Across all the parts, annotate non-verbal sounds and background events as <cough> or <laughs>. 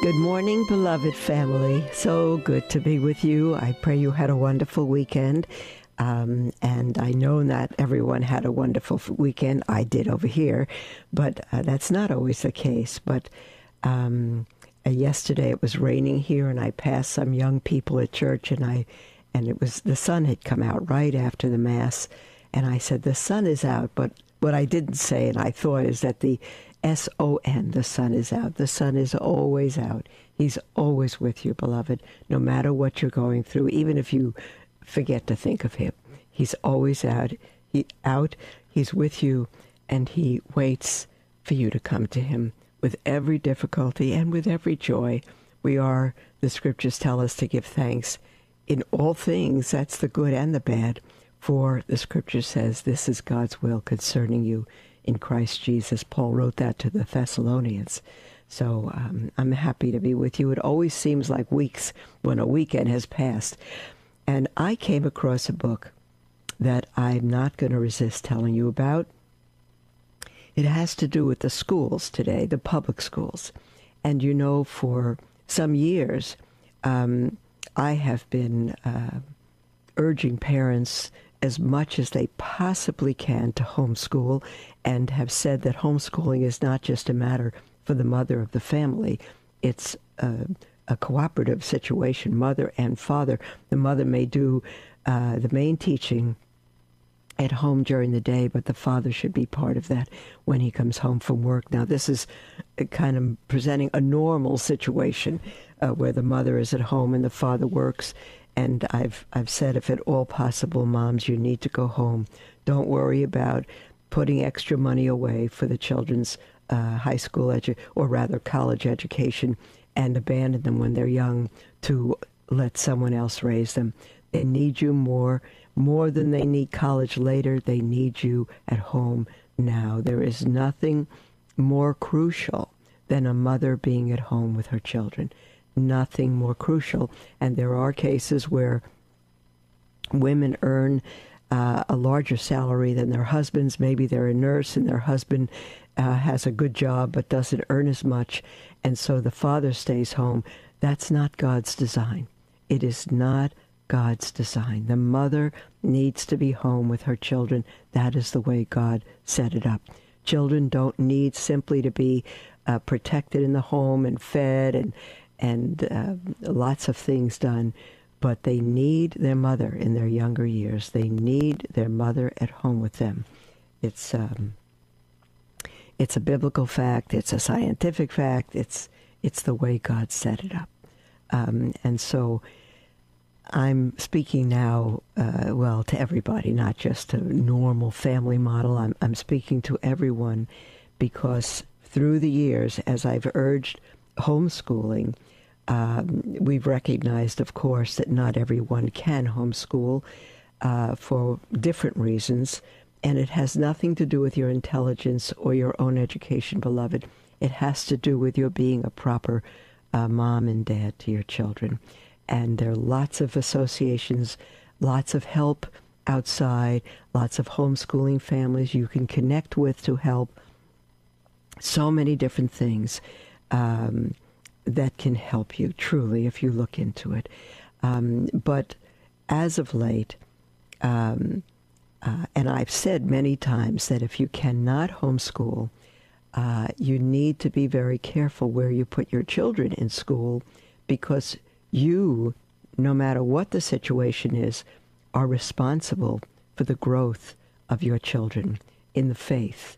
Good morning, beloved family. So good to be with you. I pray you had a wonderful weekend. Um, and I know that everyone had a wonderful weekend. I did over here, but uh, that's not always the case. But um, uh, yesterday it was raining here, and I passed some young people at church, and I, and it was the sun had come out right after the mass, and I said the sun is out. But what I didn't say, and I thought, is that the S O N, the sun is out. The sun is always out. He's always with you, beloved, no matter what you're going through, even if you forget to think of him. He's always out. He out, he's with you, and he waits for you to come to him with every difficulty and with every joy. We are, the scriptures tell us to give thanks in all things, that's the good and the bad, for the scripture says this is God's will concerning you in Christ Jesus. Paul wrote that to the Thessalonians. So um, I'm happy to be with you. It always seems like weeks when a weekend has passed. And I came across a book that I'm not going to resist telling you about. It has to do with the schools today, the public schools. And you know, for some years, um, I have been uh, urging parents as much as they possibly can to homeschool and have said that homeschooling is not just a matter for the mother of the family. It's a, a cooperative situation, mother and father. The mother may do uh, the main teaching at home during the day, but the father should be part of that when he comes home from work. Now, this is kind of presenting a normal situation uh, where the mother is at home and the father works and I've I've said if at all possible, moms, you need to go home. Don't worry about putting extra money away for the children's uh, high school edu- or rather college education and abandon them when they're young to let someone else raise them. They need you more more than they need college later. They need you at home now. There is nothing more crucial than a mother being at home with her children nothing more crucial. And there are cases where women earn uh, a larger salary than their husbands. Maybe they're a nurse and their husband uh, has a good job but doesn't earn as much. And so the father stays home. That's not God's design. It is not God's design. The mother needs to be home with her children. That is the way God set it up. Children don't need simply to be uh, protected in the home and fed and and uh, lots of things done, but they need their mother in their younger years. They need their mother at home with them. It's um, it's a biblical fact. It's a scientific fact. It's it's the way God set it up, um, and so. I'm speaking now, uh, well, to everybody, not just a normal family model. I'm, I'm speaking to everyone because through the years, as I've urged homeschooling, um, we've recognized, of course, that not everyone can homeschool uh, for different reasons, and it has nothing to do with your intelligence or your own education, beloved. It has to do with your being a proper uh, mom and dad to your children. And there are lots of associations, lots of help outside, lots of homeschooling families you can connect with to help. So many different things. Um, that can help you truly if you look into it. Um, but as of late, um, uh, and I've said many times that if you cannot homeschool, uh, you need to be very careful where you put your children in school because you, no matter what the situation is, are responsible for the growth of your children in the faith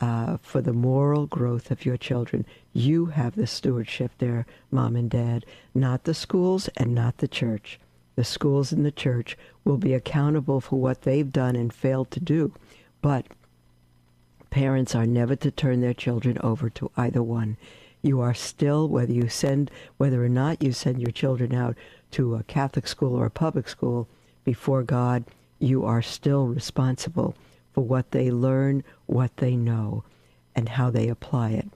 uh, for the moral growth of your children. You have the stewardship there, mom and dad, not the schools and not the church. The schools and the church will be accountable for what they've done and failed to do. But parents are never to turn their children over to either one. You are still, whether you send, whether or not you send your children out to a Catholic school or a public school, before God, you are still responsible what they learn, what they know, and how they apply it.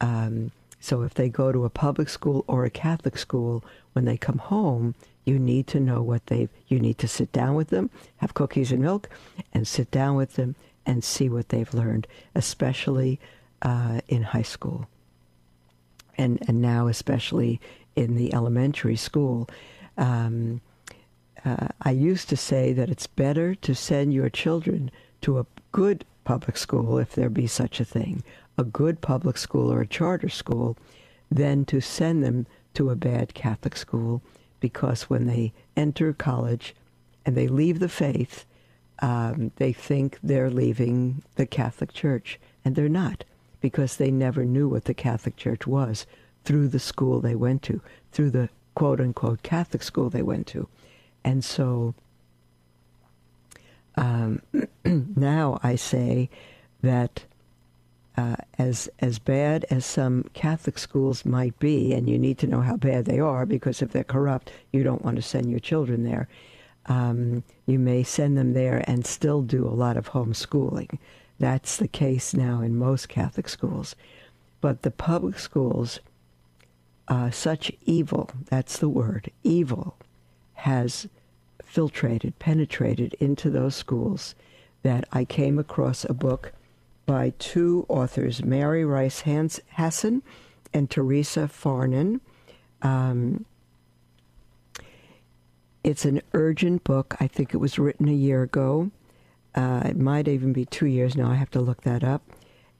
Um, so if they go to a public school or a Catholic school, when they come home, you need to know what they've, you need to sit down with them, have cookies and milk, and sit down with them and see what they've learned, especially uh, in high school. And, and now, especially in the elementary school. Um, uh, I used to say that it's better to send your children to a good public school, if there be such a thing, a good public school or a charter school, than to send them to a bad Catholic school, because when they enter college and they leave the faith, um, they think they're leaving the Catholic Church, and they're not, because they never knew what the Catholic Church was through the school they went to, through the quote unquote Catholic school they went to. And so um, <clears throat> now I say that uh, as as bad as some Catholic schools might be, and you need to know how bad they are because if they're corrupt, you don't want to send your children there. Um, you may send them there and still do a lot of homeschooling. That's the case now in most Catholic schools. But the public schools, uh, such evil, that's the word, evil, has filtrated, penetrated into those schools that I came across a book by two authors, Mary Rice Hans- Hasson and Teresa Farnan. Um, it's an urgent book. I think it was written a year ago. Uh, it might even be two years now. I have to look that up.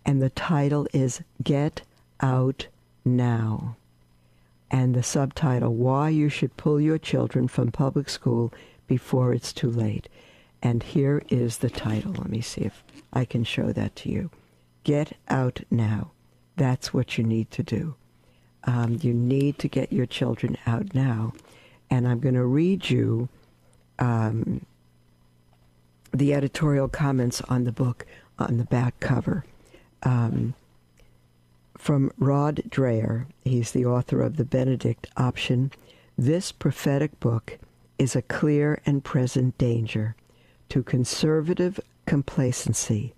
And the title is Get Out Now and the subtitle, Why You Should Pull Your Children from Public School Before It's Too Late. And here is the title. Let me see if I can show that to you. Get out now. That's what you need to do. Um, you need to get your children out now. And I'm going to read you um, the editorial comments on the book on the back cover. Um, from Rod Dreher, he's the author of The Benedict Option. This prophetic book is a clear and present danger to conservative complacency.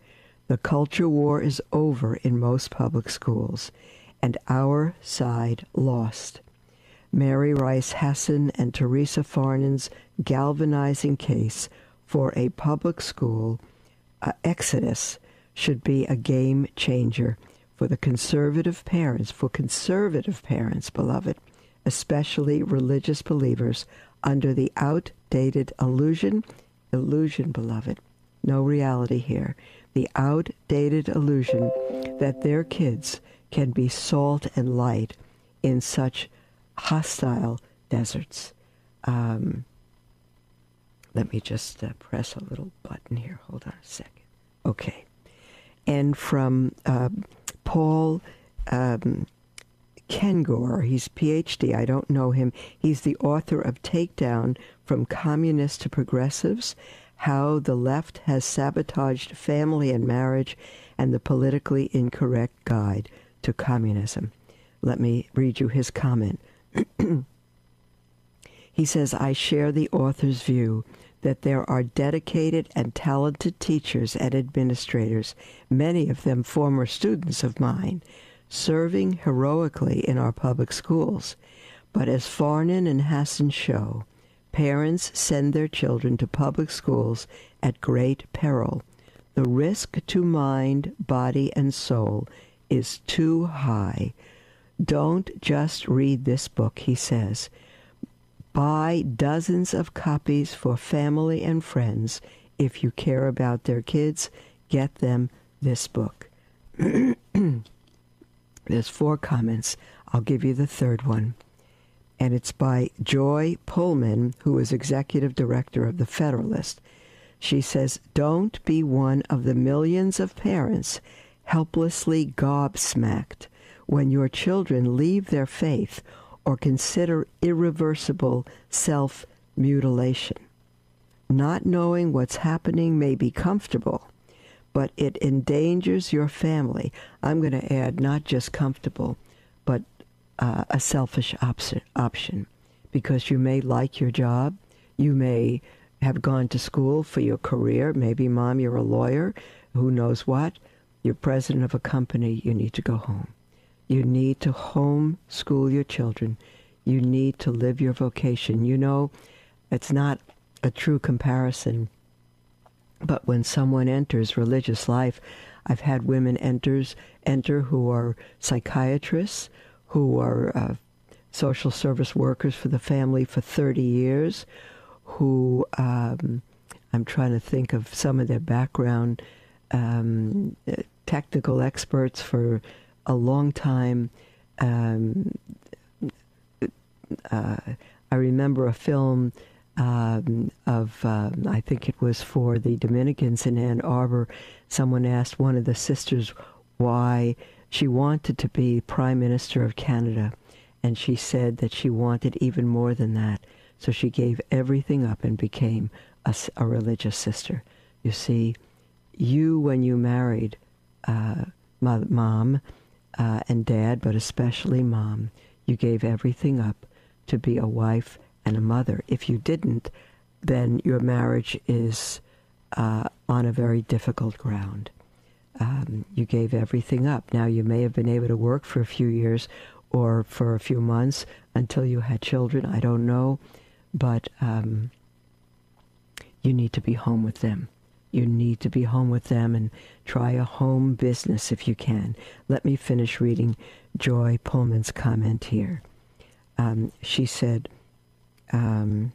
The culture war is over in most public schools, and our side lost. Mary Rice Hasson and Teresa Farnan's galvanizing case for a public school uh, exodus should be a game changer for the conservative parents, for conservative parents, beloved, especially religious believers, under the outdated illusion, illusion, beloved, no reality here, the outdated illusion that their kids can be salt and light in such hostile deserts. Um, let me just uh, press a little button here. Hold on a second. Okay. And from uh, Paul um, Kengor. He's PhD. I don't know him. He's the author of Takedown from Communists to Progressives How the Left Has Sabotaged Family and Marriage and the Politically Incorrect Guide to Communism. Let me read you his comment. <clears throat> he says, I share the author's view that there are dedicated and talented teachers and administrators, many of them former students of mine, serving heroically in our public schools. But as Farnan and Hasson show, parents send their children to public schools at great peril. The risk to mind, body, and soul is too high. Don't just read this book, he says buy dozens of copies for family and friends. If you care about their kids, get them this book. <clears throat> There's four comments. I'll give you the third one. And it's by Joy Pullman, who is executive director of The Federalist. She says, Don't be one of the millions of parents helplessly gobsmacked when your children leave their faith or consider irreversible self mutilation. Not knowing what's happening may be comfortable, but it endangers your family. I'm going to add not just comfortable, but uh, a selfish option, option because you may like your job. You may have gone to school for your career. Maybe, mom, you're a lawyer. Who knows what? You're president of a company. You need to go home. You need to home school your children. You need to live your vocation. You know, it's not a true comparison, but when someone enters religious life, I've had women enters enter who are psychiatrists, who are uh, social service workers for the family for 30 years, who um, I'm trying to think of some of their background, um, technical experts for a long time. Um, uh, I remember a film um, of, um, I think it was for the Dominicans in Ann Arbor. Someone asked one of the sisters why she wanted to be Prime Minister of Canada. And she said that she wanted even more than that. So she gave everything up and became a, a religious sister. You see, you, when you married uh, mom uh, and dad, but especially mom, you gave everything up to be a wife and a mother. If you didn't, then your marriage is uh, on a very difficult ground. Um, you gave everything up. Now, you may have been able to work for a few years or for a few months until you had children. I don't know. But um, you need to be home with them. You need to be home with them and try a home business if you can. Let me finish reading Joy Pullman's comment here. Um, she said, um,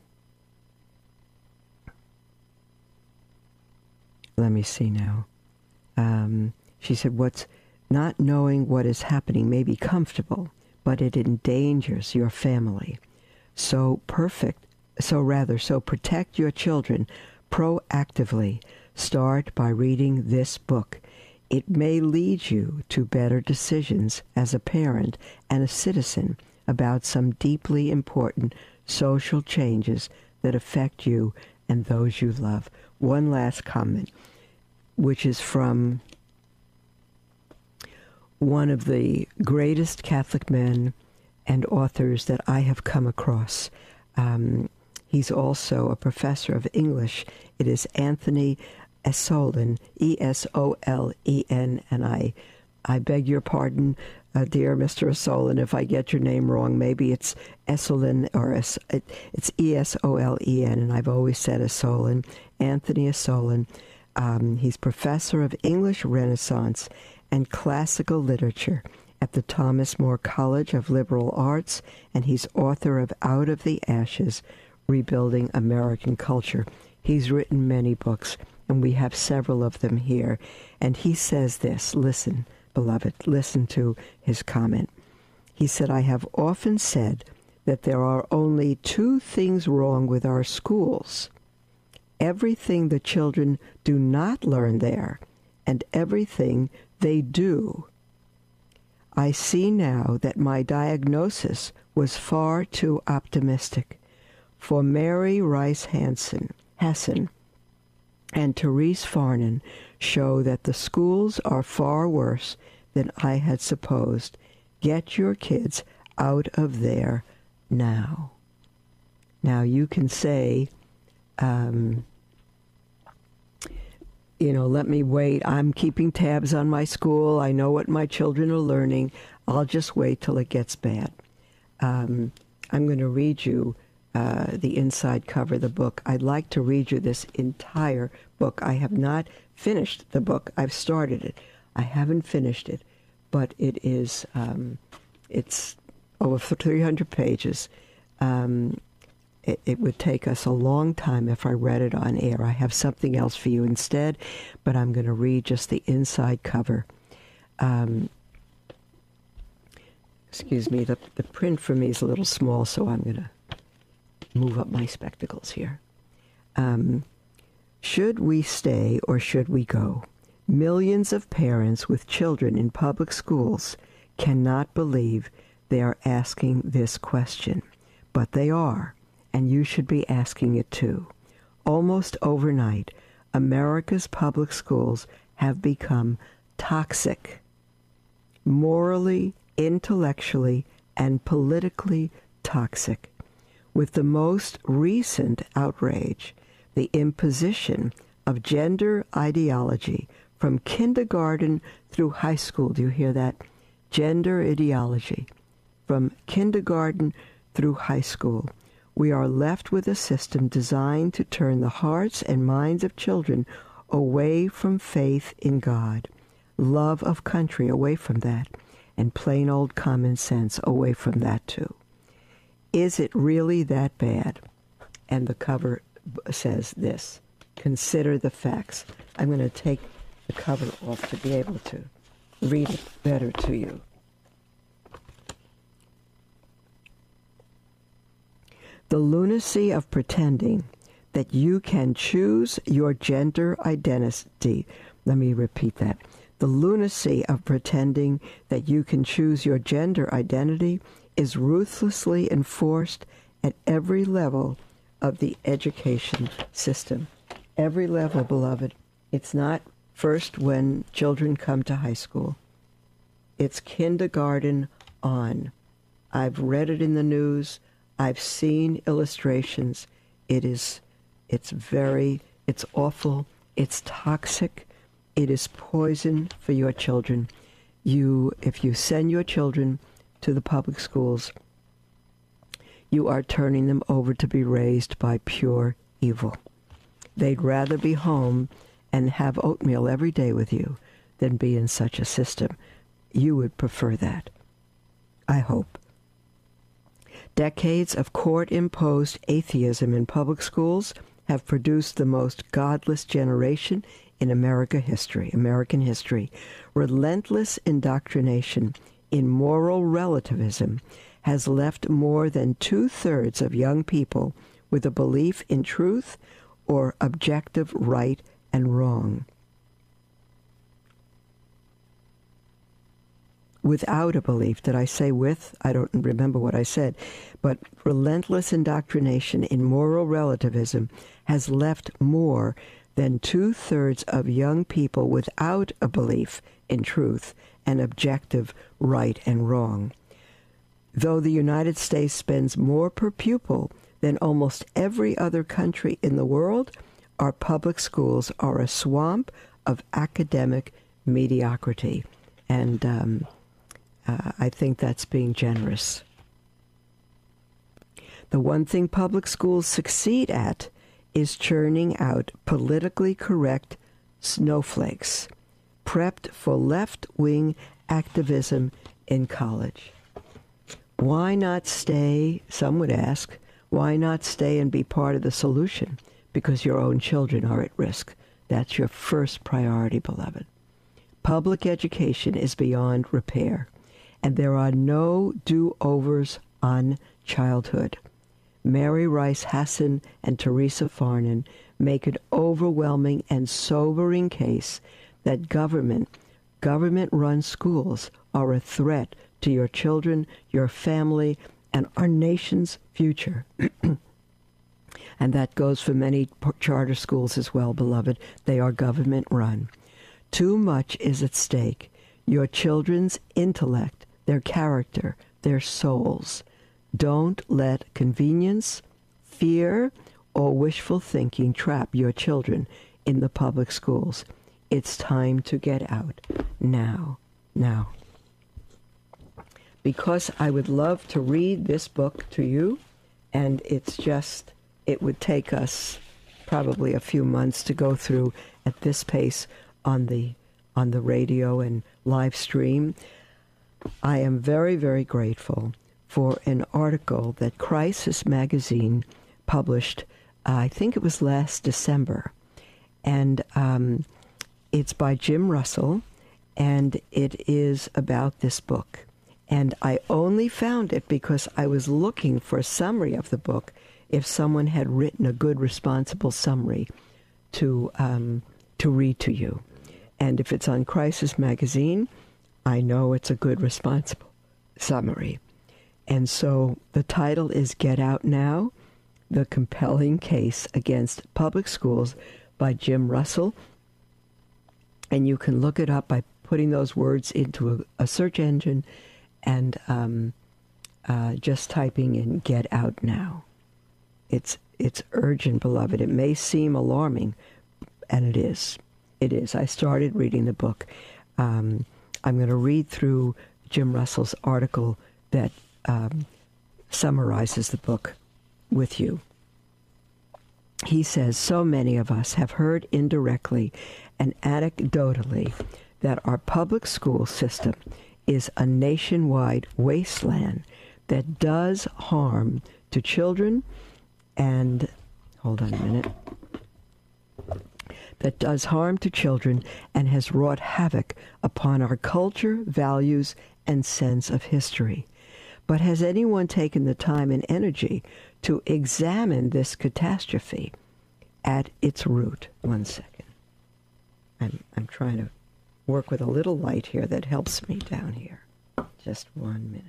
let me see now. Um, she said, What's not knowing what is happening may be comfortable, but it endangers your family. So perfect, so rather, so protect your children proactively. Start by reading this book. It may lead you to better decisions as a parent and a citizen about some deeply important social changes that affect you and those you love. One last comment, which is from one of the greatest Catholic men and authors that I have come across. Um, he's also a professor of English. It is Anthony Esolen, E S O L E N, and I, I beg your pardon, uh, dear Mr. Esolen, if I get your name wrong. Maybe it's Esolen or es, it, it's E S O L E N, and I've always said Esolen. Anthony Esolen. Um, he's professor of English Renaissance and classical literature at the Thomas More College of Liberal Arts, and he's author of Out of the Ashes Rebuilding American Culture. He's written many books, and we have several of them here. And he says this listen, beloved, listen to his comment. He said, I have often said that there are only two things wrong with our schools everything the children do not learn there, and everything they do. I see now that my diagnosis was far too optimistic. For Mary Rice Hanson, Hassan and Therese Farnan show that the schools are far worse than I had supposed. Get your kids out of there now. Now you can say, um, you know, let me wait. I'm keeping tabs on my school. I know what my children are learning. I'll just wait till it gets bad. Um, I'm going to read you uh, the inside cover of the book. I'd like to read you this entire book. I have not finished the book. I've started it. I haven't finished it, but it is um, it's over 300 pages. Um, it, it, would take us a long time if I read it on air. I have something else for you instead, but I'm going to read just the inside cover. Um, excuse me, the, the print for me is a little small, so I'm going to move up my spectacles here. Um, should we stay or should we go? Millions of parents with children in public schools cannot believe they are asking this question, but they are and you should be asking it too. Almost overnight, America's public schools have become toxic, morally intellectually, and politically toxic. With the most recent outrage, the imposition of gender ideology from kindergarten through high school. Do you hear that? Gender ideology from kindergarten through high school. We are left with a system designed to turn the hearts and minds of children away from faith in God, love of country away from that, and plain old common sense away from that too. Is it really that bad? And the cover says this Consider the facts. I'm going to take the cover off to be able to read it better to you. The lunacy of pretending that you can choose your gender identity. Let me repeat that. The lunacy of pretending that you can choose your gender identity is ruthlessly enforced at every level of the education system. Every level, beloved. It's not first when children come to high school, it's kindergarten on. I've read it in the news. I've seen illustrations. It is, it's very, it's awful. It's toxic. It is poison for your children. You, if you send your children to the public schools, you are turning them over to be raised by pure evil. They'd rather be home and have oatmeal every day with you than be in such a system. You would prefer that. I hope. Decades of court imposed atheism in public schools have produced the most godless generation in America history, American history. Relentless indoctrination in moral relativism has left more than two thirds of young people with a belief in truth or objective right and wrong. without a belief. Did I say with? I don't remember what I said. But relentless indoctrination in moral relativism has left more than two thirds of young people without a belief in truth and objective right and wrong. Though the United States spends more per pupil than almost every other country in the world, our public schools are a swamp of academic mediocrity. And um, uh, I think that's being generous. The one thing public schools succeed at is churning out politically correct snowflakes, prepped for left wing activism in college. Why not stay, some would ask, why not stay and be part of the solution? Because your own children are at risk. That's your first priority, beloved. Public education is beyond repair and there are no do overs on childhood. Mary Rice Hasson and Teresa Farnan make an overwhelming and sobering case that government, government run schools, are a threat to your children, your family, and our nation's future. <clears throat> and that goes for many charter schools as well, beloved. They are government run. Too much is at stake. Your children's intellect, their character, their souls. Don't let convenience, fear, or wishful thinking trap your children in the public schools. It's time to get out now. Now. Because I would love to read this book to you, and it's just, it would take us probably a few months to go through at this pace on the on the radio and live stream. I am very, very grateful for an article that Crisis Magazine published, uh, I think it was last December. And um, it's by Jim Russell, and it is about this book. And I only found it because I was looking for a summary of the book if someone had written a good, responsible summary to, um, to read to you. And if it's on Crisis Magazine, I know it's a good, responsible summary. And so the title is Get Out Now The Compelling Case Against Public Schools by Jim Russell. And you can look it up by putting those words into a, a search engine and um, uh, just typing in "Get Out Now." It's it's urgent, beloved. It may seem alarming, and it is. It is. I started reading the book. Um, I'm going to read through Jim Russell's article that um, summarizes the book with you. He says so many of us have heard indirectly and anecdotally that our public school system is a nationwide wasteland that does harm to children and hold on a minute that does harm to children and has wrought havoc upon our culture, values, and sense of history. But has anyone taken the time and energy to examine this catastrophe at its root? One second. I'm, I'm trying to work with a little light here that helps me down here. Just one minute.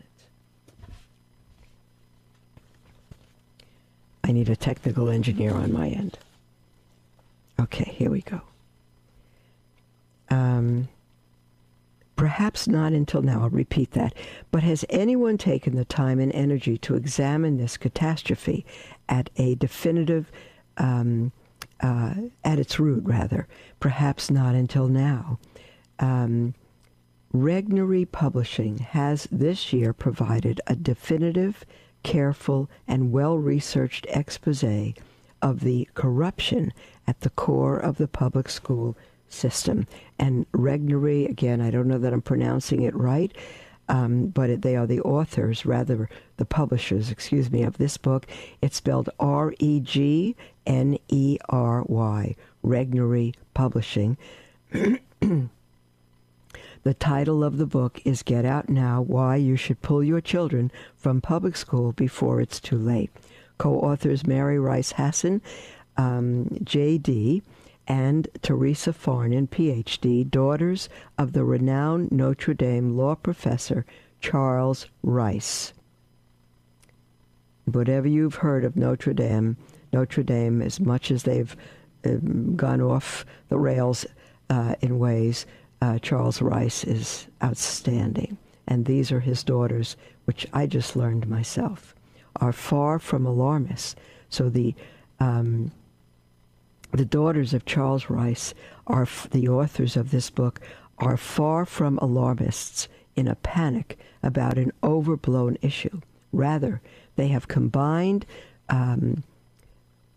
I need a technical engineer on my end. Okay, here we go. Um, perhaps not until now, I'll repeat that, but has anyone taken the time and energy to examine this catastrophe at a definitive, um, uh, at its root, rather? Perhaps not until now. Um, Regnery Publishing has this year provided a definitive, careful, and well researched expose of the corruption at the core of the public school system. And Regnery, again, I don't know that I'm pronouncing it right, um, but they are the authors, rather the publishers, excuse me, of this book. It's spelled R E G N E R Y, Regnery Publishing. <clears throat> the title of the book is Get Out Now Why You Should Pull Your Children from Public School Before It's Too Late. Co authors Mary Rice Hasson um, J.D., and Teresa Farnan, Ph.D., daughters of the renowned Notre Dame law professor Charles Rice. Whatever you've heard of Notre Dame, Notre Dame, as much as they've um, gone off the rails uh, in ways, uh, Charles Rice is outstanding. And these are his daughters, which I just learned myself, are far from alarmists. So the um, the daughters of Charles Rice are the authors of this book are far from alarmists in a panic about an overblown issue. Rather, they have combined um,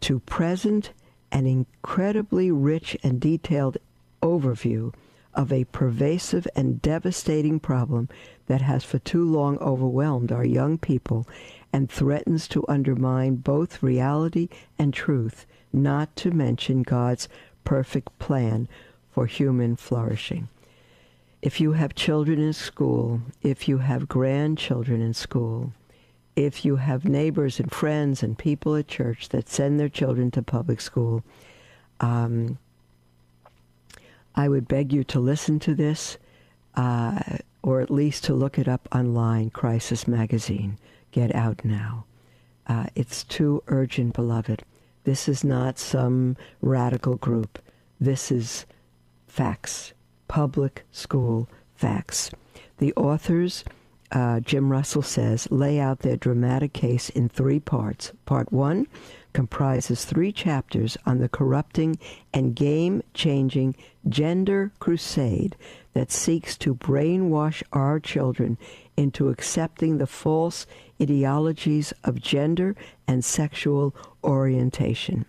to present an incredibly rich and detailed overview of a pervasive and devastating problem that has for too long overwhelmed our young people and threatens to undermine both reality and truth not to mention God's perfect plan for human flourishing. If you have children in school, if you have grandchildren in school, if you have neighbors and friends and people at church that send their children to public school, um, I would beg you to listen to this, uh, or at least to look it up online, Crisis Magazine. Get out now. Uh, it's too urgent, beloved. This is not some radical group. This is facts, public school facts. The authors, uh, Jim Russell says, lay out their dramatic case in three parts. Part one comprises three chapters on the corrupting and game changing gender crusade that seeks to brainwash our children into accepting the false ideologies of gender and sexual orientation.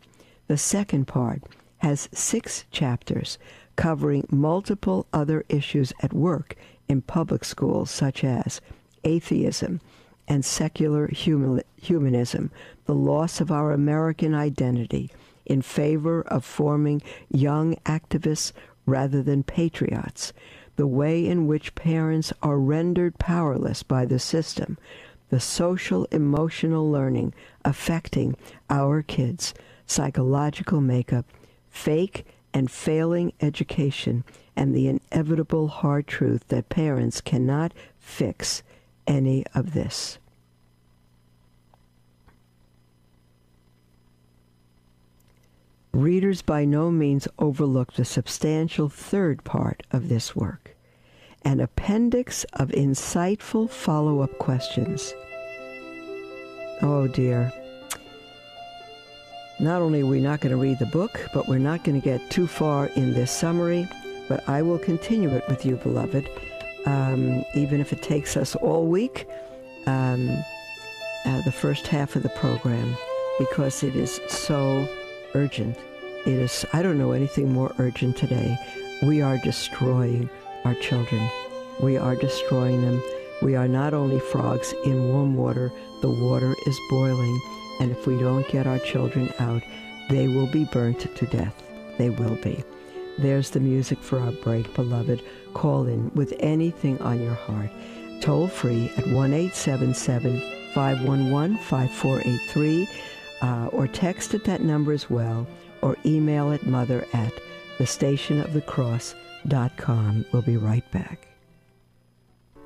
The second part has six chapters covering multiple other issues at work in public schools, such as atheism and secular humanism, the loss of our American identity in favor of forming young activists rather than patriots, the way in which parents are rendered powerless by the system, the social emotional learning affecting our kids, psychological makeup, fake and failing education, and the inevitable hard truth that parents cannot fix any of this. Readers by no means overlook the substantial third part of this work an appendix of insightful follow up questions. Oh dear. Not only are we not going to read the book, but we're not going to get too far in this summary, but I will continue it with you, beloved, um, even if it takes us all week, um, uh, the first half of the program, because it is so urgent. It is, I don't know anything more urgent today. We are destroying our children. We are destroying them. We are not only frogs in warm water, the water is boiling. And if we don't get our children out, they will be burnt to death. They will be. There's the music for our break, beloved. Call in with anything on your heart. Toll free at 1 877 511 5483 uh, or text at that number as well or email at mother at thestationofthecross.com. We'll be right back.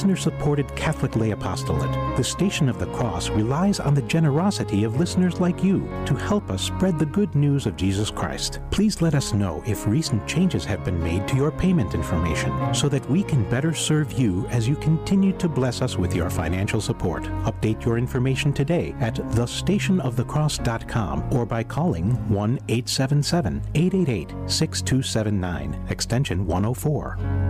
listener supported Catholic lay apostolate, the Station of the Cross relies on the generosity of listeners like you to help us spread the good news of Jesus Christ. Please let us know if recent changes have been made to your payment information so that we can better serve you as you continue to bless us with your financial support. Update your information today at thestationofthecross.com or by calling 1 877 888 6279, extension 104.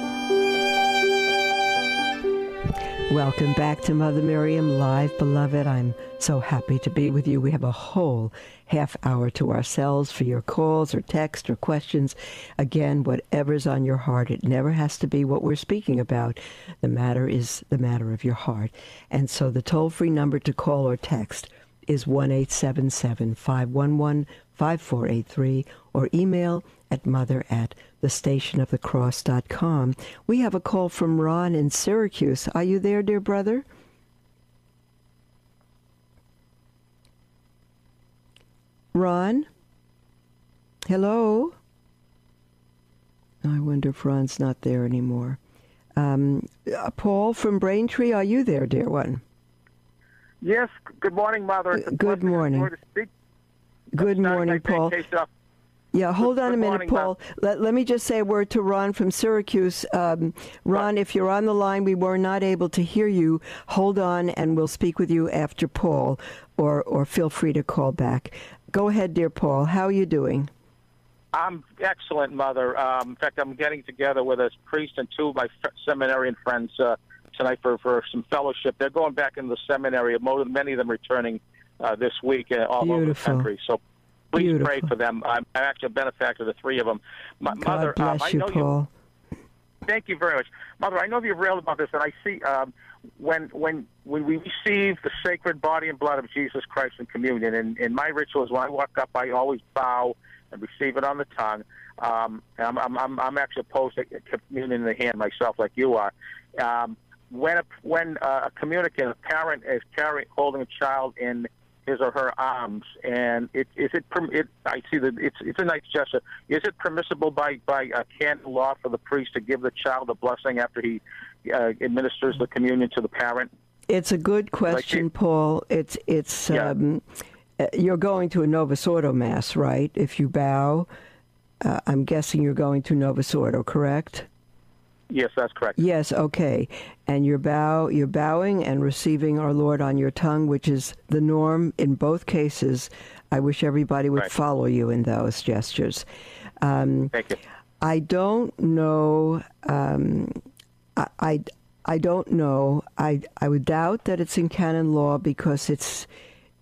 Welcome back to Mother Miriam Live, beloved. I'm so happy to be with you. We have a whole half hour to ourselves for your calls or text or questions. Again, whatever's on your heart, it never has to be what we're speaking about. The matter is the matter of your heart. And so the toll free number to call or text is 1 877 511 5483 or email at mother at thestationofthecross.com. We have a call from Ron in Syracuse. Are you there, dear brother? Ron? Hello? I wonder if Ron's not there anymore. Um, uh, Paul from Braintree, are you there, dear one? Yes. Good morning, Mother. good morning. Good morning, Paul. Yeah, hold on a minute, Paul. Let, let me just say a word to Ron from Syracuse. Um, Ron, if you're on the line, we were not able to hear you. Hold on, and we'll speak with you after Paul, or, or feel free to call back. Go ahead, dear Paul. How are you doing? I'm excellent, Mother. Um, in fact, I'm getting together with a priest and two of my seminarian friends uh, tonight for, for some fellowship. They're going back into the seminary, many of them returning uh, this week uh, all Beautiful. over the country. So Please Beautiful. pray for them. I'm, I'm actually a benefactor of the three of them. God Mother, um, bless um, you, Paul. You, thank you very much, Mother. I know you've railed about this, and I see um, when when when we receive the sacred body and blood of Jesus Christ in communion. And in my rituals, when I walk up, I always bow and receive it on the tongue. Um, I'm, I'm, I'm actually opposed to communion in the hand myself, like you are. Um, when a, when a communicant, a parent, is carrying holding a child in his or her arms, and it, is it, it I see that it's it's a nice gesture. Is it permissible by by a canon law for the priest to give the child a blessing after he uh, administers the communion to the parent? it's a good question, Like, Paul. It's it's Yeah. um, uh, you're going to a Novus Ordo mass, right? If you bow, uh, I'm guessing you're going to Novus Ordo, correct? Yes, that's correct. Yes, okay. And you're bow you're bowing and receiving our Lord on your tongue, which is the norm in both cases. I wish everybody would Right. follow you in those gestures. Um, Thank you. I don't know. Um, I, I I don't know. I I would doubt that it's in canon law because it's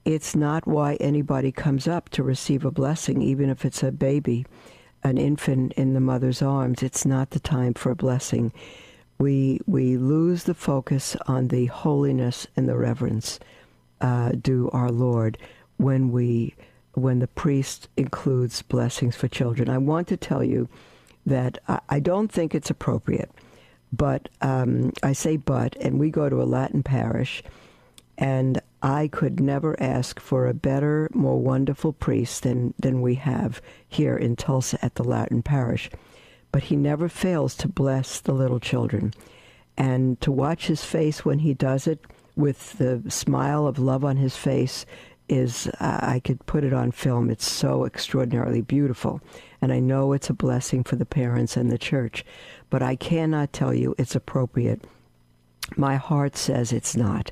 it's not why anybody comes up to receive a blessing, even if it's a baby, an infant in the mother's arms. It's not the time for a blessing. We we lose the focus on the holiness and the reverence uh, due our Lord when we when the priest includes blessings for children. I want to tell you that I, I don't think it's appropriate, but um, I say but, and we go to a Latin parish, and I could never ask for a better, more wonderful priest than than we have here in Tulsa at the Latin parish. But he never fails to bless the little children, and to watch his face when he does it with the smile of love on his face is uh, I could put it on film. It's so extraordinarily beautiful. And I know it's a blessing for the parents and the church, but I cannot tell you it's appropriate. My heart says it's not.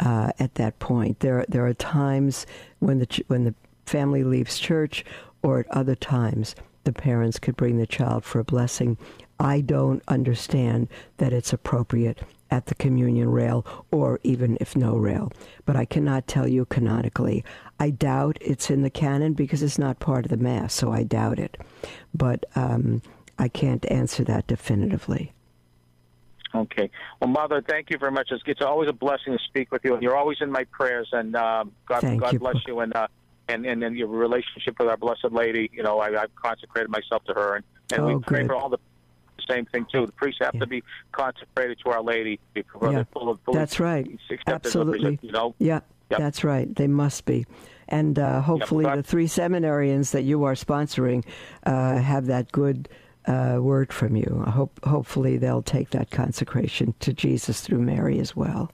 Uh, at that point, there there are times when the when the family leaves church, or at other times the parents could bring the child for a blessing. I don't understand that it's appropriate at the communion rail or even if no rail. But I cannot tell you canonically. I doubt it's in the canon because it's not part of the Mass, so I doubt it. But um, I can't answer that definitively. Okay. Well, Mother, thank you very much. It's, it's always a blessing to speak with you, and you're always in my prayers. And um, God, Thank God you. bless you, and uh, and and and your relationship with our Blessed Lady. You know, I, I've consecrated myself to her, and and Oh, we pray good. for all the same thing too. The priests have Yeah. to be consecrated to Our Lady Yeah. full of That's right. Absolutely. You know. Yeah, Yep. that's right. They must be. And uh, hopefully, God- the three seminarians that you are sponsoring uh, have that good uh, word from you. I hope, hopefully, they'll take that consecration to Jesus through Mary as well.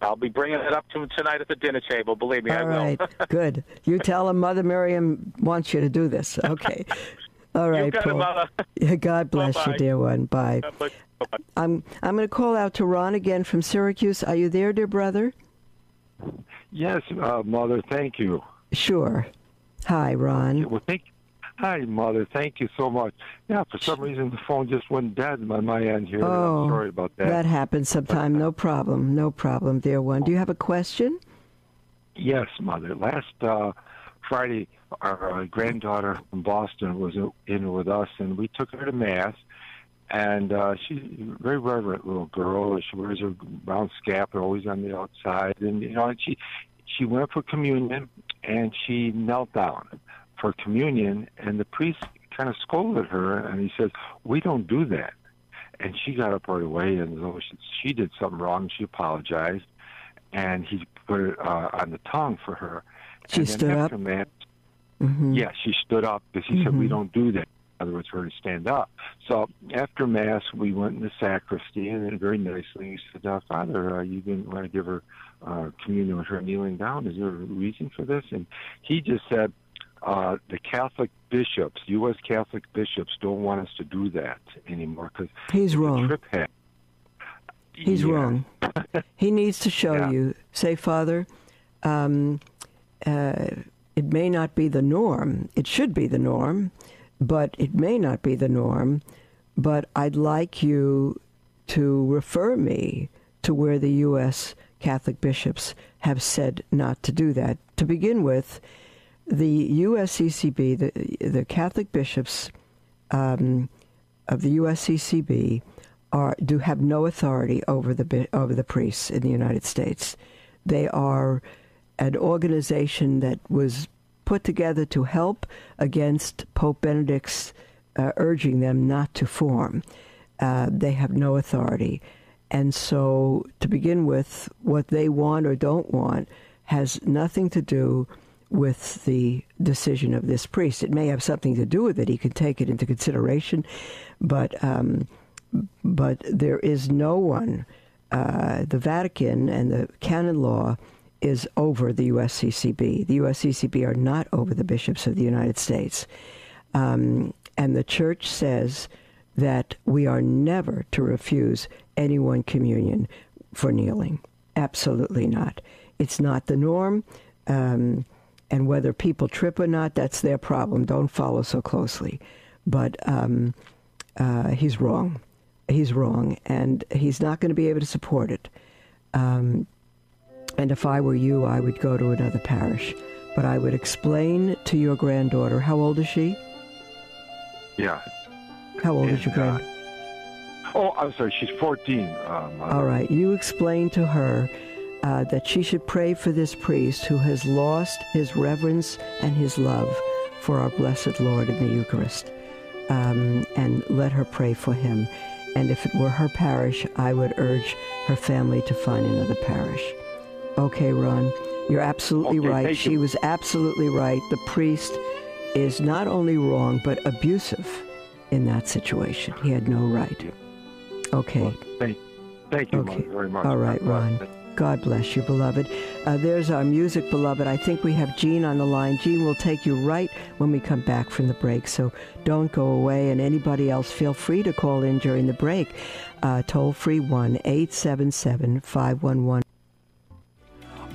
I'll be bringing it up to him tonight at the dinner table. Believe me, I All will. right, <laughs> good. You tell them Mother Miriam wants you to do this. Okay. All right, you got it, Paul. Mother. God bless you, Bye-bye. dear one. Bye. God bless you. Bye-bye. I'm I'm going to call out to Ron again from Syracuse. Are you there, dear brother? Yes, uh, Mother, thank you. Sure. Hi, Ron. Well, thank Hi, Mother. Thank you so much. Yeah, for some reason the phone just went dead on my end here. Oh, I'm sorry about that. That happens sometime. No problem. No problem, dear one. Do you have a question? Yes, Mother. Last uh, Friday, our uh, granddaughter from Boston was in with us, and we took her to Mass. And uh, she's a very reverent little girl. She wears her brown scapular always on the outside, and you know, and she she went for communion, and she knelt down for communion, and the priest kind of scolded her, and he said, "We don't do that." And she got up right away, and though she, she did something wrong, she apologized, and he put it uh, on the tongue for her. She and stood up? after Mass, hmm yeah, she stood up because he said we Mhm. don't do that. In other words, for her to stand up. So after mass, we went in the sacristy, and then very nicely he said, uh, "Father, uh, you didn't want to give her uh, communion with her kneeling down. Is there a reason for this?" And he just said, uh, "The Catholic bishops, U.S. Catholic bishops, don't want us to do that anymore because He's wrong. trip hat." He's Yeah. wrong. <laughs> he needs to show Yeah. you. Say, Father, um, uh, it may not be the norm. It should be the norm, but it may not be the norm. But I'd like you to refer me to where the U.S. Catholic bishops have said not to do that. To begin with, the USCCB, the, the Catholic bishops um, of the USCCB, are do have no authority over the over the priests in the United States. They are an organization that was put together to help against Pope Benedict's uh, urging them not to form. Uh, they have no authority, and so to begin with, what they want or don't want has nothing to do with the decision of this priest. It may have something to do with it. He can take it into consideration, but um, but there is no one uh, the Vatican and the canon law is over the USCCB. The USCCB are not over the bishops of the United States. Um, and the church says that we are never to refuse anyone communion for kneeling. Absolutely not. It's not the norm. Um, and whether people trip or not, that's their problem. Don't follow so closely. But um, uh, he's wrong. He's wrong. And he's not going to be able to support it. Um, and if I were you, I would go to another parish. But I would explain to your granddaughter, how old is she? Yeah. How old is your grand? Uh, oh, I'm sorry. She's 14. Um, All right. You explain to her uh, that she should pray for this priest who has lost his reverence and his love for our blessed Lord in the Eucharist. Um, and let her pray for him. And if it were her parish, I would urge her family to find another parish. Okay, Ron, you're absolutely Okay, right. She you. was absolutely right. The priest is not only wrong, but abusive in that situation. He had no right. Okay. Well, thank, thank you Okay. Very much. All right. Ron. God bless you, beloved. Uh, there's our music, beloved. I think we have Jean on the line. Jean will take you right when we come back from the break, so don't go away. And anybody else, feel free to call in during the break. Uh, toll free 1 877 511.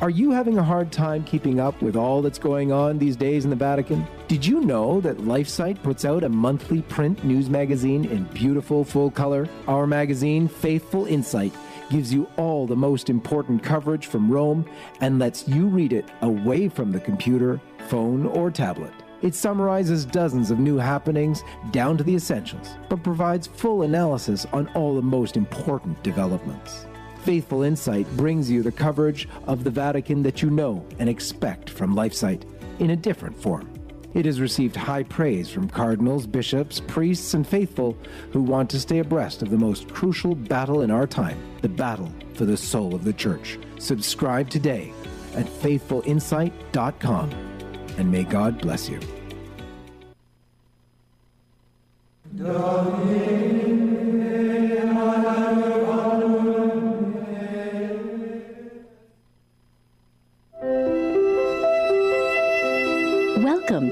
Are you having a hard time keeping up with all that's going on these days in the Vatican? Did you know that LifeSite puts out a monthly print news magazine in beautiful full color? Our magazine, Faithful Insight, gives you all the most important coverage from Rome and lets you read it away from the computer, phone, or tablet. It summarizes dozens of new happenings down to the essentials, but provides full analysis on all the most important developments. Faithful Insight brings you the coverage of the Vatican that you know and expect from LifeSite in a different form. It has received high praise from cardinals, bishops, priests, and faithful who want to stay abreast of the most crucial battle in our time the battle for the soul of the church. Subscribe today at faithfulinsight.com, and may God bless you.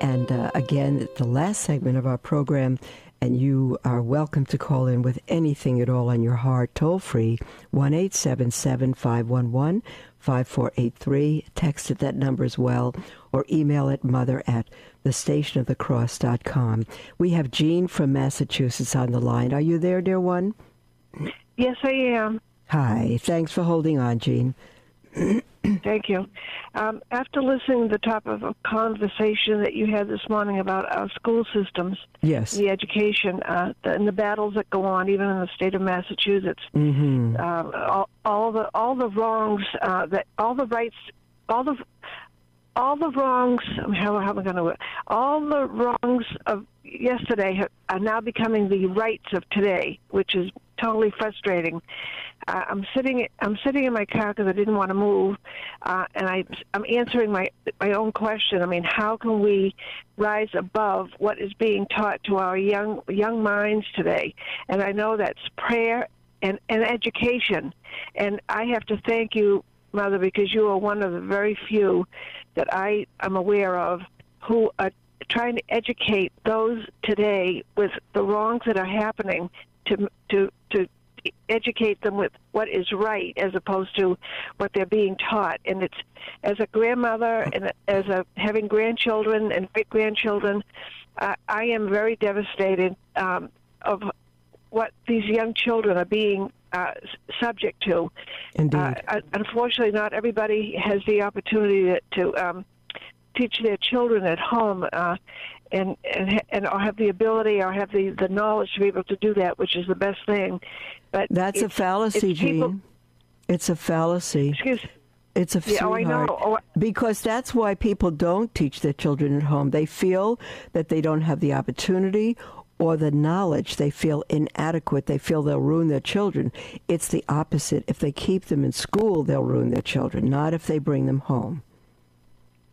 And uh, again, the last segment of our program, and you are welcome to call in with anything at all on your heart, toll free, 1 877 511 5483. Text at that number as well, or email it mother at thestationofthecross.com. We have Jean from Massachusetts on the line. Are you there, dear one? Yes, I am. Hi. Thanks for holding on, Jean. Thank you. Um, after listening to the top of a conversation that you had this morning about our school systems, Yes. the education, uh, the, and the battles that go on, even in the state of Massachusetts, Mm-hmm. um, all, all the all the wrongs uh, that all the rights, all the all the wrongs. How, how am I going to? All the wrongs of yesterday are now becoming the rights of today, which is totally frustrating. I'm sitting. I'm sitting in my car because I didn't want to move, uh, and I, I'm answering my my own question. I mean, how can we rise above what is being taught to our young young minds today? And I know that's prayer and, and education. And I have to thank you, Mother, because you are one of the very few that I am aware of who are trying to educate those today with the wrongs that are happening to to to educate them with what is right as opposed to what they're being taught and it's as a grandmother and as a having grandchildren and great grandchildren uh, I am very devastated um, of what these young children are being uh, subject to. Indeed. Uh, unfortunately, not everybody has the opportunity to, to um, teach their children at home, uh, and and and or have the ability or have the, the knowledge to be able to do that, which is the best thing. But That's a fallacy, it's people- Jean. It's a fallacy. Excuse. It's a Yeah, oh, I sweetheart. know. Oh, because that's why people don't teach their children at home. They feel that they don't have the opportunity or the knowledge. They feel inadequate. They feel they'll ruin their children. It's the opposite. If they keep them in school, they'll ruin their children, not if they bring them home.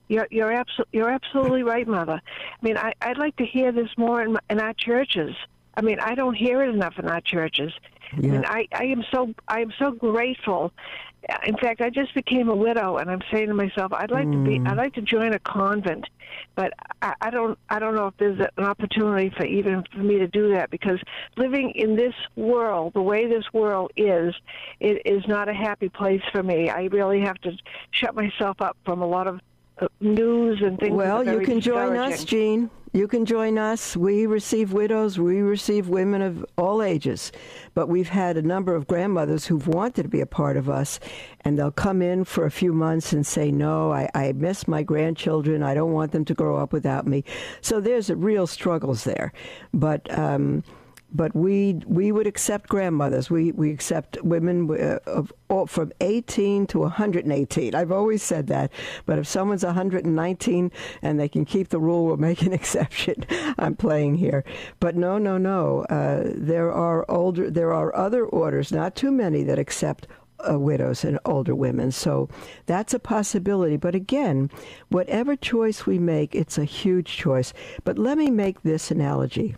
You're you're, abso- you're absolutely right, Mother. I mean, I, I'd like to hear this more in, in our churches. I mean, I don't hear it enough in our churches. I mean, I, I am so I am so grateful. In fact, I just became a widow, and I'm saying to myself, I'd like to be I'd like to join a convent, but I, I don't I don't know if there's an opportunity for even for me to do that because living in this world, the way this world is, it is not a happy place for me. I really have to shut myself up from a lot of uh, news and things. Well, you can join us. Jean. You can join us. We receive widows, we receive women of all ages. But we've had a number of grandmothers who've wanted to be a part of us, and they'll come in for a few months and say, No, I, I miss my grandchildren. I don't want them to grow up without me. So there's real struggles there. But, um, but we we would accept grandmothers. We we accept women uh, of from 18 to 118. I've always said that. But if someone's 119 and they can keep the rule, we'll make an <laughs> exception. I'm playing here. But no, no, no. Uh, there are older. There are other orders, not too many, that accept uh, widows and older women. So that's a possibility. But again, whatever choice we make, it's a huge choice. But let me make this analogy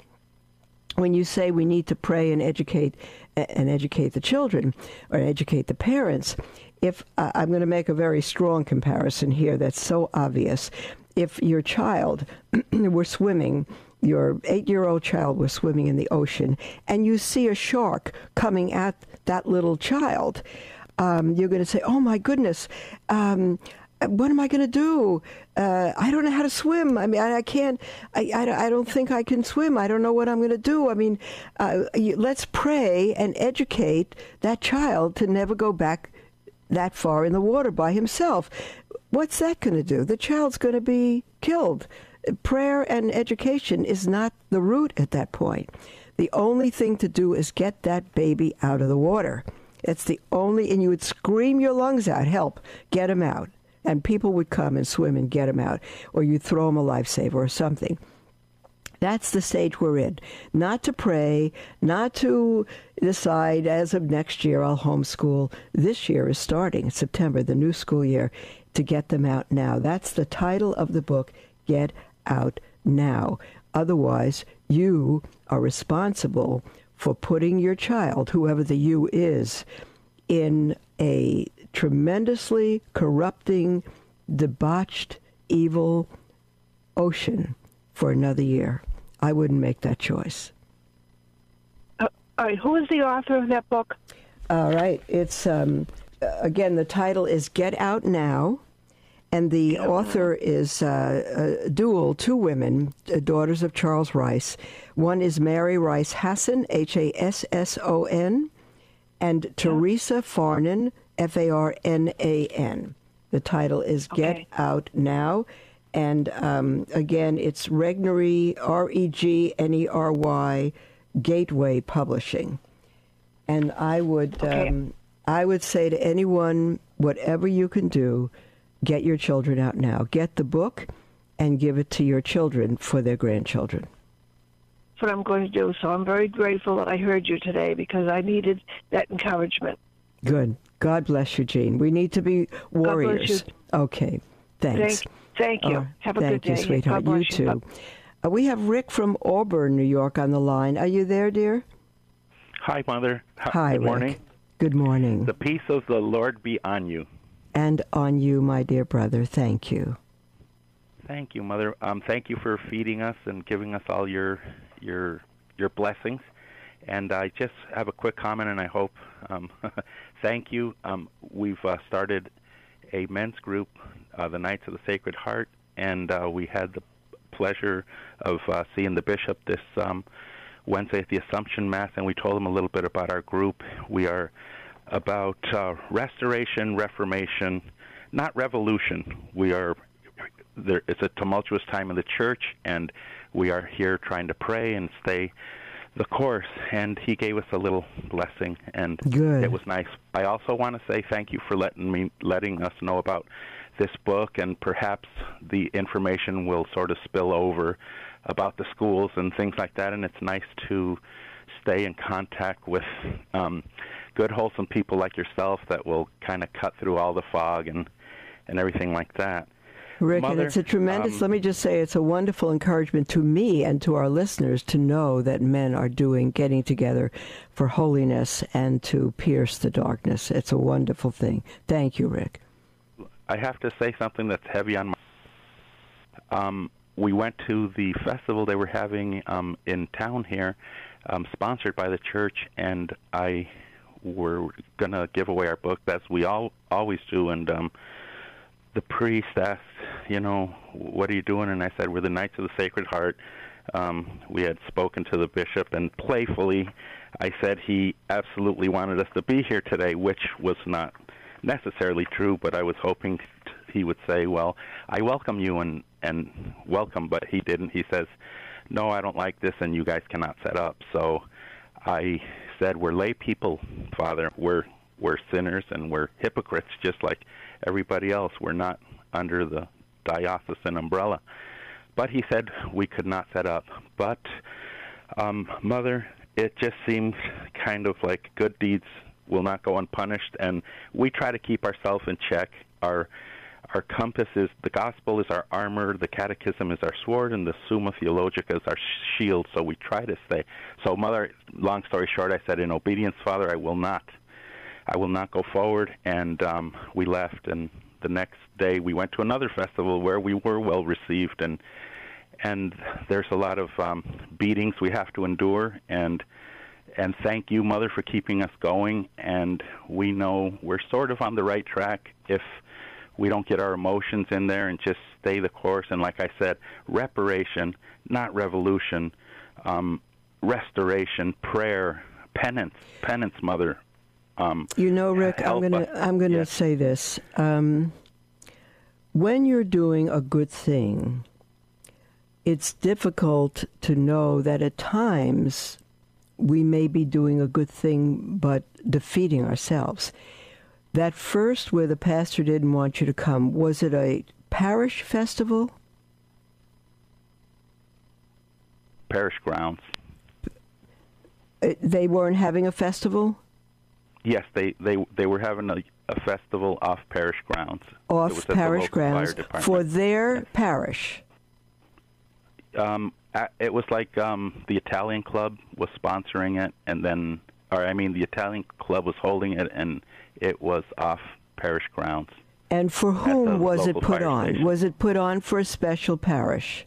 when you say we need to pray and educate and educate the children or educate the parents if uh, i'm going to make a very strong comparison here that's so obvious. If your child <clears throat> were swimming your eight year old child was swimming in the ocean and you see a shark coming at that little child um, you're going to say oh my goodness um, what am I going to do? Uh, I don't know how to swim. I mean, I, I can't. I, I, I, don't think I can swim. I don't know what I'm going to do. I mean, uh, you, let's pray and educate that child to never go back that far in the water by himself. What's that going to do? The child's going to be killed. Prayer and education is not the root at that point. The only thing to do is get that baby out of the water. It's the only, and you would scream your lungs out, help, get him out and people would come and swim and get him out, or you'd throw him a lifesaver or something. That's the stage we're in. Not to pray, not to decide as of next year I'll homeschool. This year is starting, September, the new school year, to get them out now. That's the title of the book, Get Out Now. Otherwise, you are responsible for putting your child, whoever the you is, in a tremendously corrupting, debauched, evil ocean for another year. I wouldn't make that choice. Uh, all right, who is the author of that book? All right, it's um, again the title is Get Out Now, and the author is uh, a dual, two women, uh, daughters of Charles Rice. One is Mary Rice Hasson, H A S S O N, and Theresa Farnan, F A R N A N. The title is Get Okay. Out Now. And um, again, it's Regnery, R E G N E R Y, Gateway Publishing. And I would, Okay. um, I would say to anyone, whatever you can do, get your children out now. Get the book and give it to your children for their grandchildren. That's what I'm going to do. So I'm very grateful that I heard you today because I needed that encouragement. Good. God bless you, Jean. We need to be warriors. Okay. Thanks. Thank, thank you. Oh, Have a good day. thank good you, day. sweetheart. God You bless too. Uh, we have Rick from Auburn, New York, on the line. Are you there, dear? Hi, Mother. Hi, Good Rick. morning. Good morning. The peace of the Lord be on you. and on you, my dear brother. Thank you. Thank you, Mother. Um, thank you for feeding us and giving us all your your your blessings. And I just have a quick comment, and I hope um, <laughs> thank you. Um, we've uh, started a men's group, uh, the Knights of the Sacred Heart, and uh, we had the pleasure of uh, seeing the bishop this um, Wednesday at the Assumption Mass, and we told him a little bit about our group. We are about uh, restoration, reformation, not revolution. We are there. It's a tumultuous time in the church, and we are here trying to pray and stay the course, and he gave us a little blessing, and Good. it was nice. I also want to say thank you for letting me letting us know about this book, and perhaps the information will sort of spill over about the schools and things like that. And it's nice to stay in contact with um, good, wholesome people like yourself that will kind of cut through all the fog and and everything like that. Rick, Mother, and it's a tremendous, um, let me just say, it's a wonderful encouragement to me and to our listeners to know that men are doing, getting together for holiness and to pierce the darkness. It's a wonderful thing. Thank you, Rick. I have to say something that's heavy on my. Um, we went to the festival they were having um, in town here, um, sponsored by the church, and I were gonna give away our book as we all always do, and um, the priest asked, you know, what are you doing? And I said, we're the Knights of the Sacred Heart. Um, we had spoken to the bishop, and playfully, I said he absolutely wanted us to be here today, which was not necessarily true, but I was hoping t- he would say, "Well, I welcome you and and welcome," but he didn't. He says, "No, I don't like this, and you guys cannot set up." So I said, "We're lay people, Father. We're we're sinners and we're hypocrites, just like everybody else. We're not under the diocesan umbrella." But he said we could not set up. But um, Mother, it just seems kind of like good deeds will not go unpunished, and we try to keep ourselves in check. Our our compass is the gospel is our armor, the catechism is our sword, and the Summa Theologica is our shield. So we try to stay. So, Mother, long story short, I said, in obedience, Father, I will not, I will not go forward, and um, we left. And the next day, we went to another festival where we were well received, and and there's a lot of um, beatings we have to endure, and and thank you, Mother, for keeping us going. And we know we're sort of on the right track if we don't get our emotions in there and just stay the course. And like I said, reparation, not revolution, um, restoration, prayer, penance, penance, Mother. Um, You know, Rick, I'm gonna us. I'm gonna Yes. say this. Um, when you're doing a good thing, it's difficult to know that at times we may be doing a good thing but defeating ourselves. That first, where the pastor didn't want you to come, was it a parish festival? parish grounds. They weren't having a festival Yes, they they they were having a, a festival off parish grounds. Off parish grounds for their parish. um, it was like um, the Italian club was sponsoring it, and then, or I mean, the Italian club was holding it, and it was off parish grounds. And for whom was it put on? station. Was it put on for a special parish?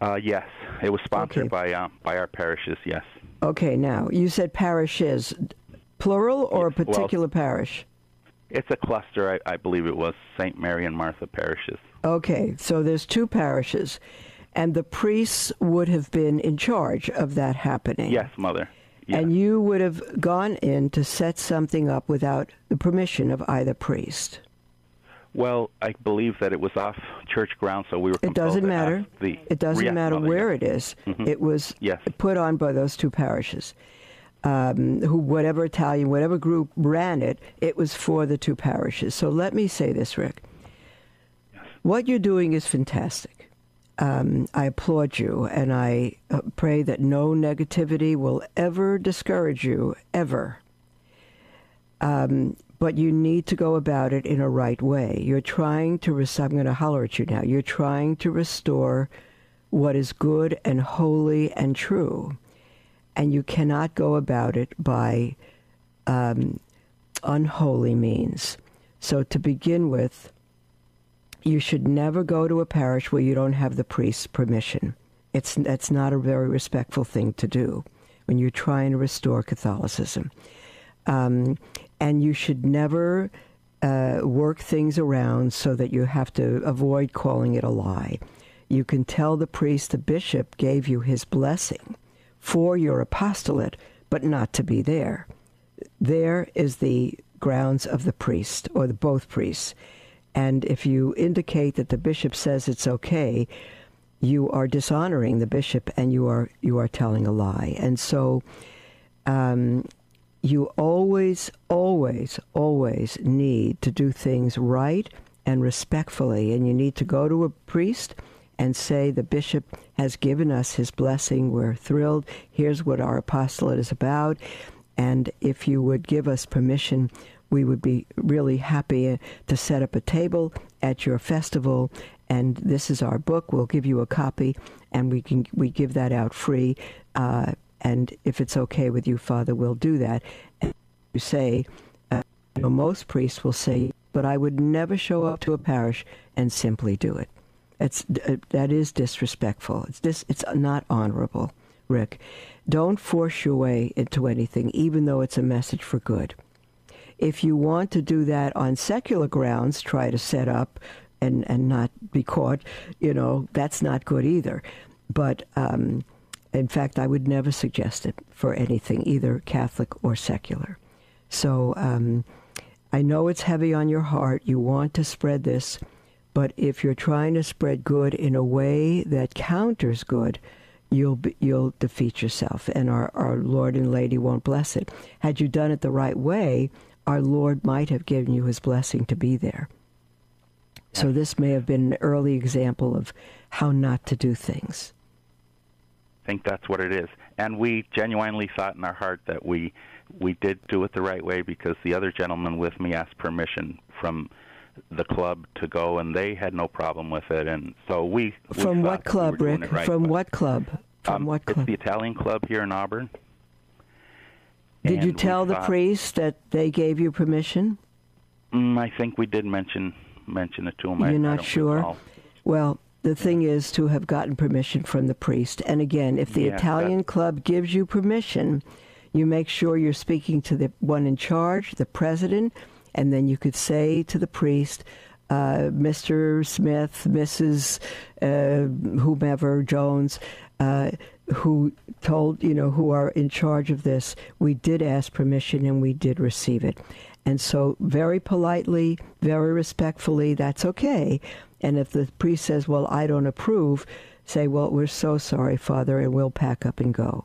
Uh, yes, it was sponsored Okay. by uh, by our parishes. Yes, Okay, now you said parishes, plural or a Yes, well- particular parish? it's a cluster. I, I believe it was Saint Mary and Martha parishes. Okay, so there's two parishes, and the priests would have been in charge of that happening. Yes, Mother. Yes. And you would have gone in to set something up without the permission of either priest. well, I believe that it was off church grounds, so we were. It doesn't matter. The, It doesn't matter where it is. Mhm. It was Yes. put on by those two parishes. Um, who, whatever Italian, whatever group ran it, it was for the two parishes. So let me say this, Rick. What you're doing is fantastic. Um, I applaud you, and I uh, pray that no negativity will ever discourage you, ever. Um, but you need to go about it in a right way. You're trying to, res- I'm going to holler at you now. You're trying to restore what is good and holy and true. And you cannot go about it by um, unholy means. So, to begin with, you should never go to a parish where you don't have the priest's permission. It's, that's not a very respectful thing to do when you're trying to restore Catholicism. Um, and you should never uh, work things around so that you have to avoid calling it a lie. You can tell the priest the bishop gave you his blessing for your apostolate, but not to be there. There is the grounds of the priest or the both priests. And if you indicate that the bishop says it's okay, you are dishonoring the bishop and you are you are telling a lie. And so um, you always, always, always need to do things right and respectfully. And you need to go to a priest and say, The bishop has given us his blessing. We're thrilled. Here's what our apostolate is about. And if you would give us permission, we would be really happy to set up a table at your festival. And this is our book. We'll give you a copy, and we can we give that out free. Uh, and if it's okay with you, Father, we'll do that. And you say, uh, you know, most priests will say, but I would never show up to a parish and simply do it. It's, uh, that is disrespectful. It's, dis, it's not honorable, Rick. Don't force your way into anything, even though it's a message for good. If you want to do that on secular grounds, try to set up and, and not be caught, you know, that's not good either. But um, in fact, I would never suggest it for anything, either Catholic or secular. So um, I know it's heavy on your heart. You want to spread this, but if you're trying to spread good in a way that counters good, you'll be, you'll defeat yourself, and our, our Lord and Lady won't bless it. Had you done it the right way, our Lord might have given you His blessing to be there. So this may have been an early example of how not to do things I think that's what it is. And we genuinely thought in our heart that we we did do it the right way because the other gentleman with me asked permission from the club to go, and they had no problem with it. And so we, we from what club, we Rick? Right, from what club? From um, what club? It's the Italian club here in Auburn. Did you tell the thought, priest that they gave you permission? Mm, I think we did mention mention it to him. You're I, not I sure. Recall. Well, the thing is to have gotten permission from the priest. And again, if the Yeah, Italian club gives you permission, you make sure you're speaking to the one in charge, the president, and then you could say to the priest, uh, Mr. Smith, Mrs. Uh, whomever Jones, uh, who told you know who are in charge of this, we did ask permission and we did receive it, and so very politely, very respectfully, that's okay. And if the priest says, "Well, I don't approve," say, "Well, we're so sorry, Father, and we'll pack up and go."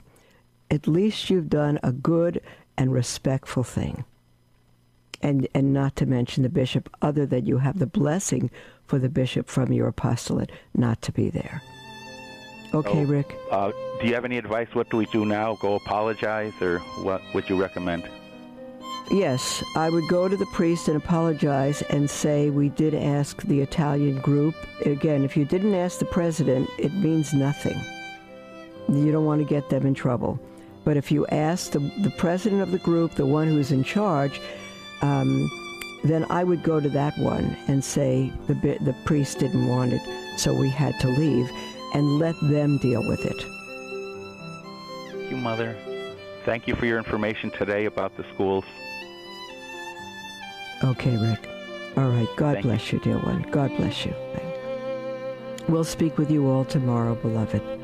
At least you've done a good and respectful thing and and not to mention the bishop, other than you have the blessing for the bishop from your apostolate not to be there. Okay, Oh. Rick. Uh, do you have any advice? What do we do now? Go apologize, or what would you recommend? Yes, I would go to the priest and apologize and say we did ask the Italian group. Again, if you didn't ask the president, it means nothing. You don't want to get them in trouble. But if you ask the, the president of the group, the one who's in charge, um, then I would go to that one and say the, the priest didn't want it, so we had to leave, and let them deal with it. Thank you, Mother. Thank you for your information today about the schools. Okay, Rick. All right. God Thank you. bless you, dear one. God bless you. We'll speak with you all tomorrow, beloved.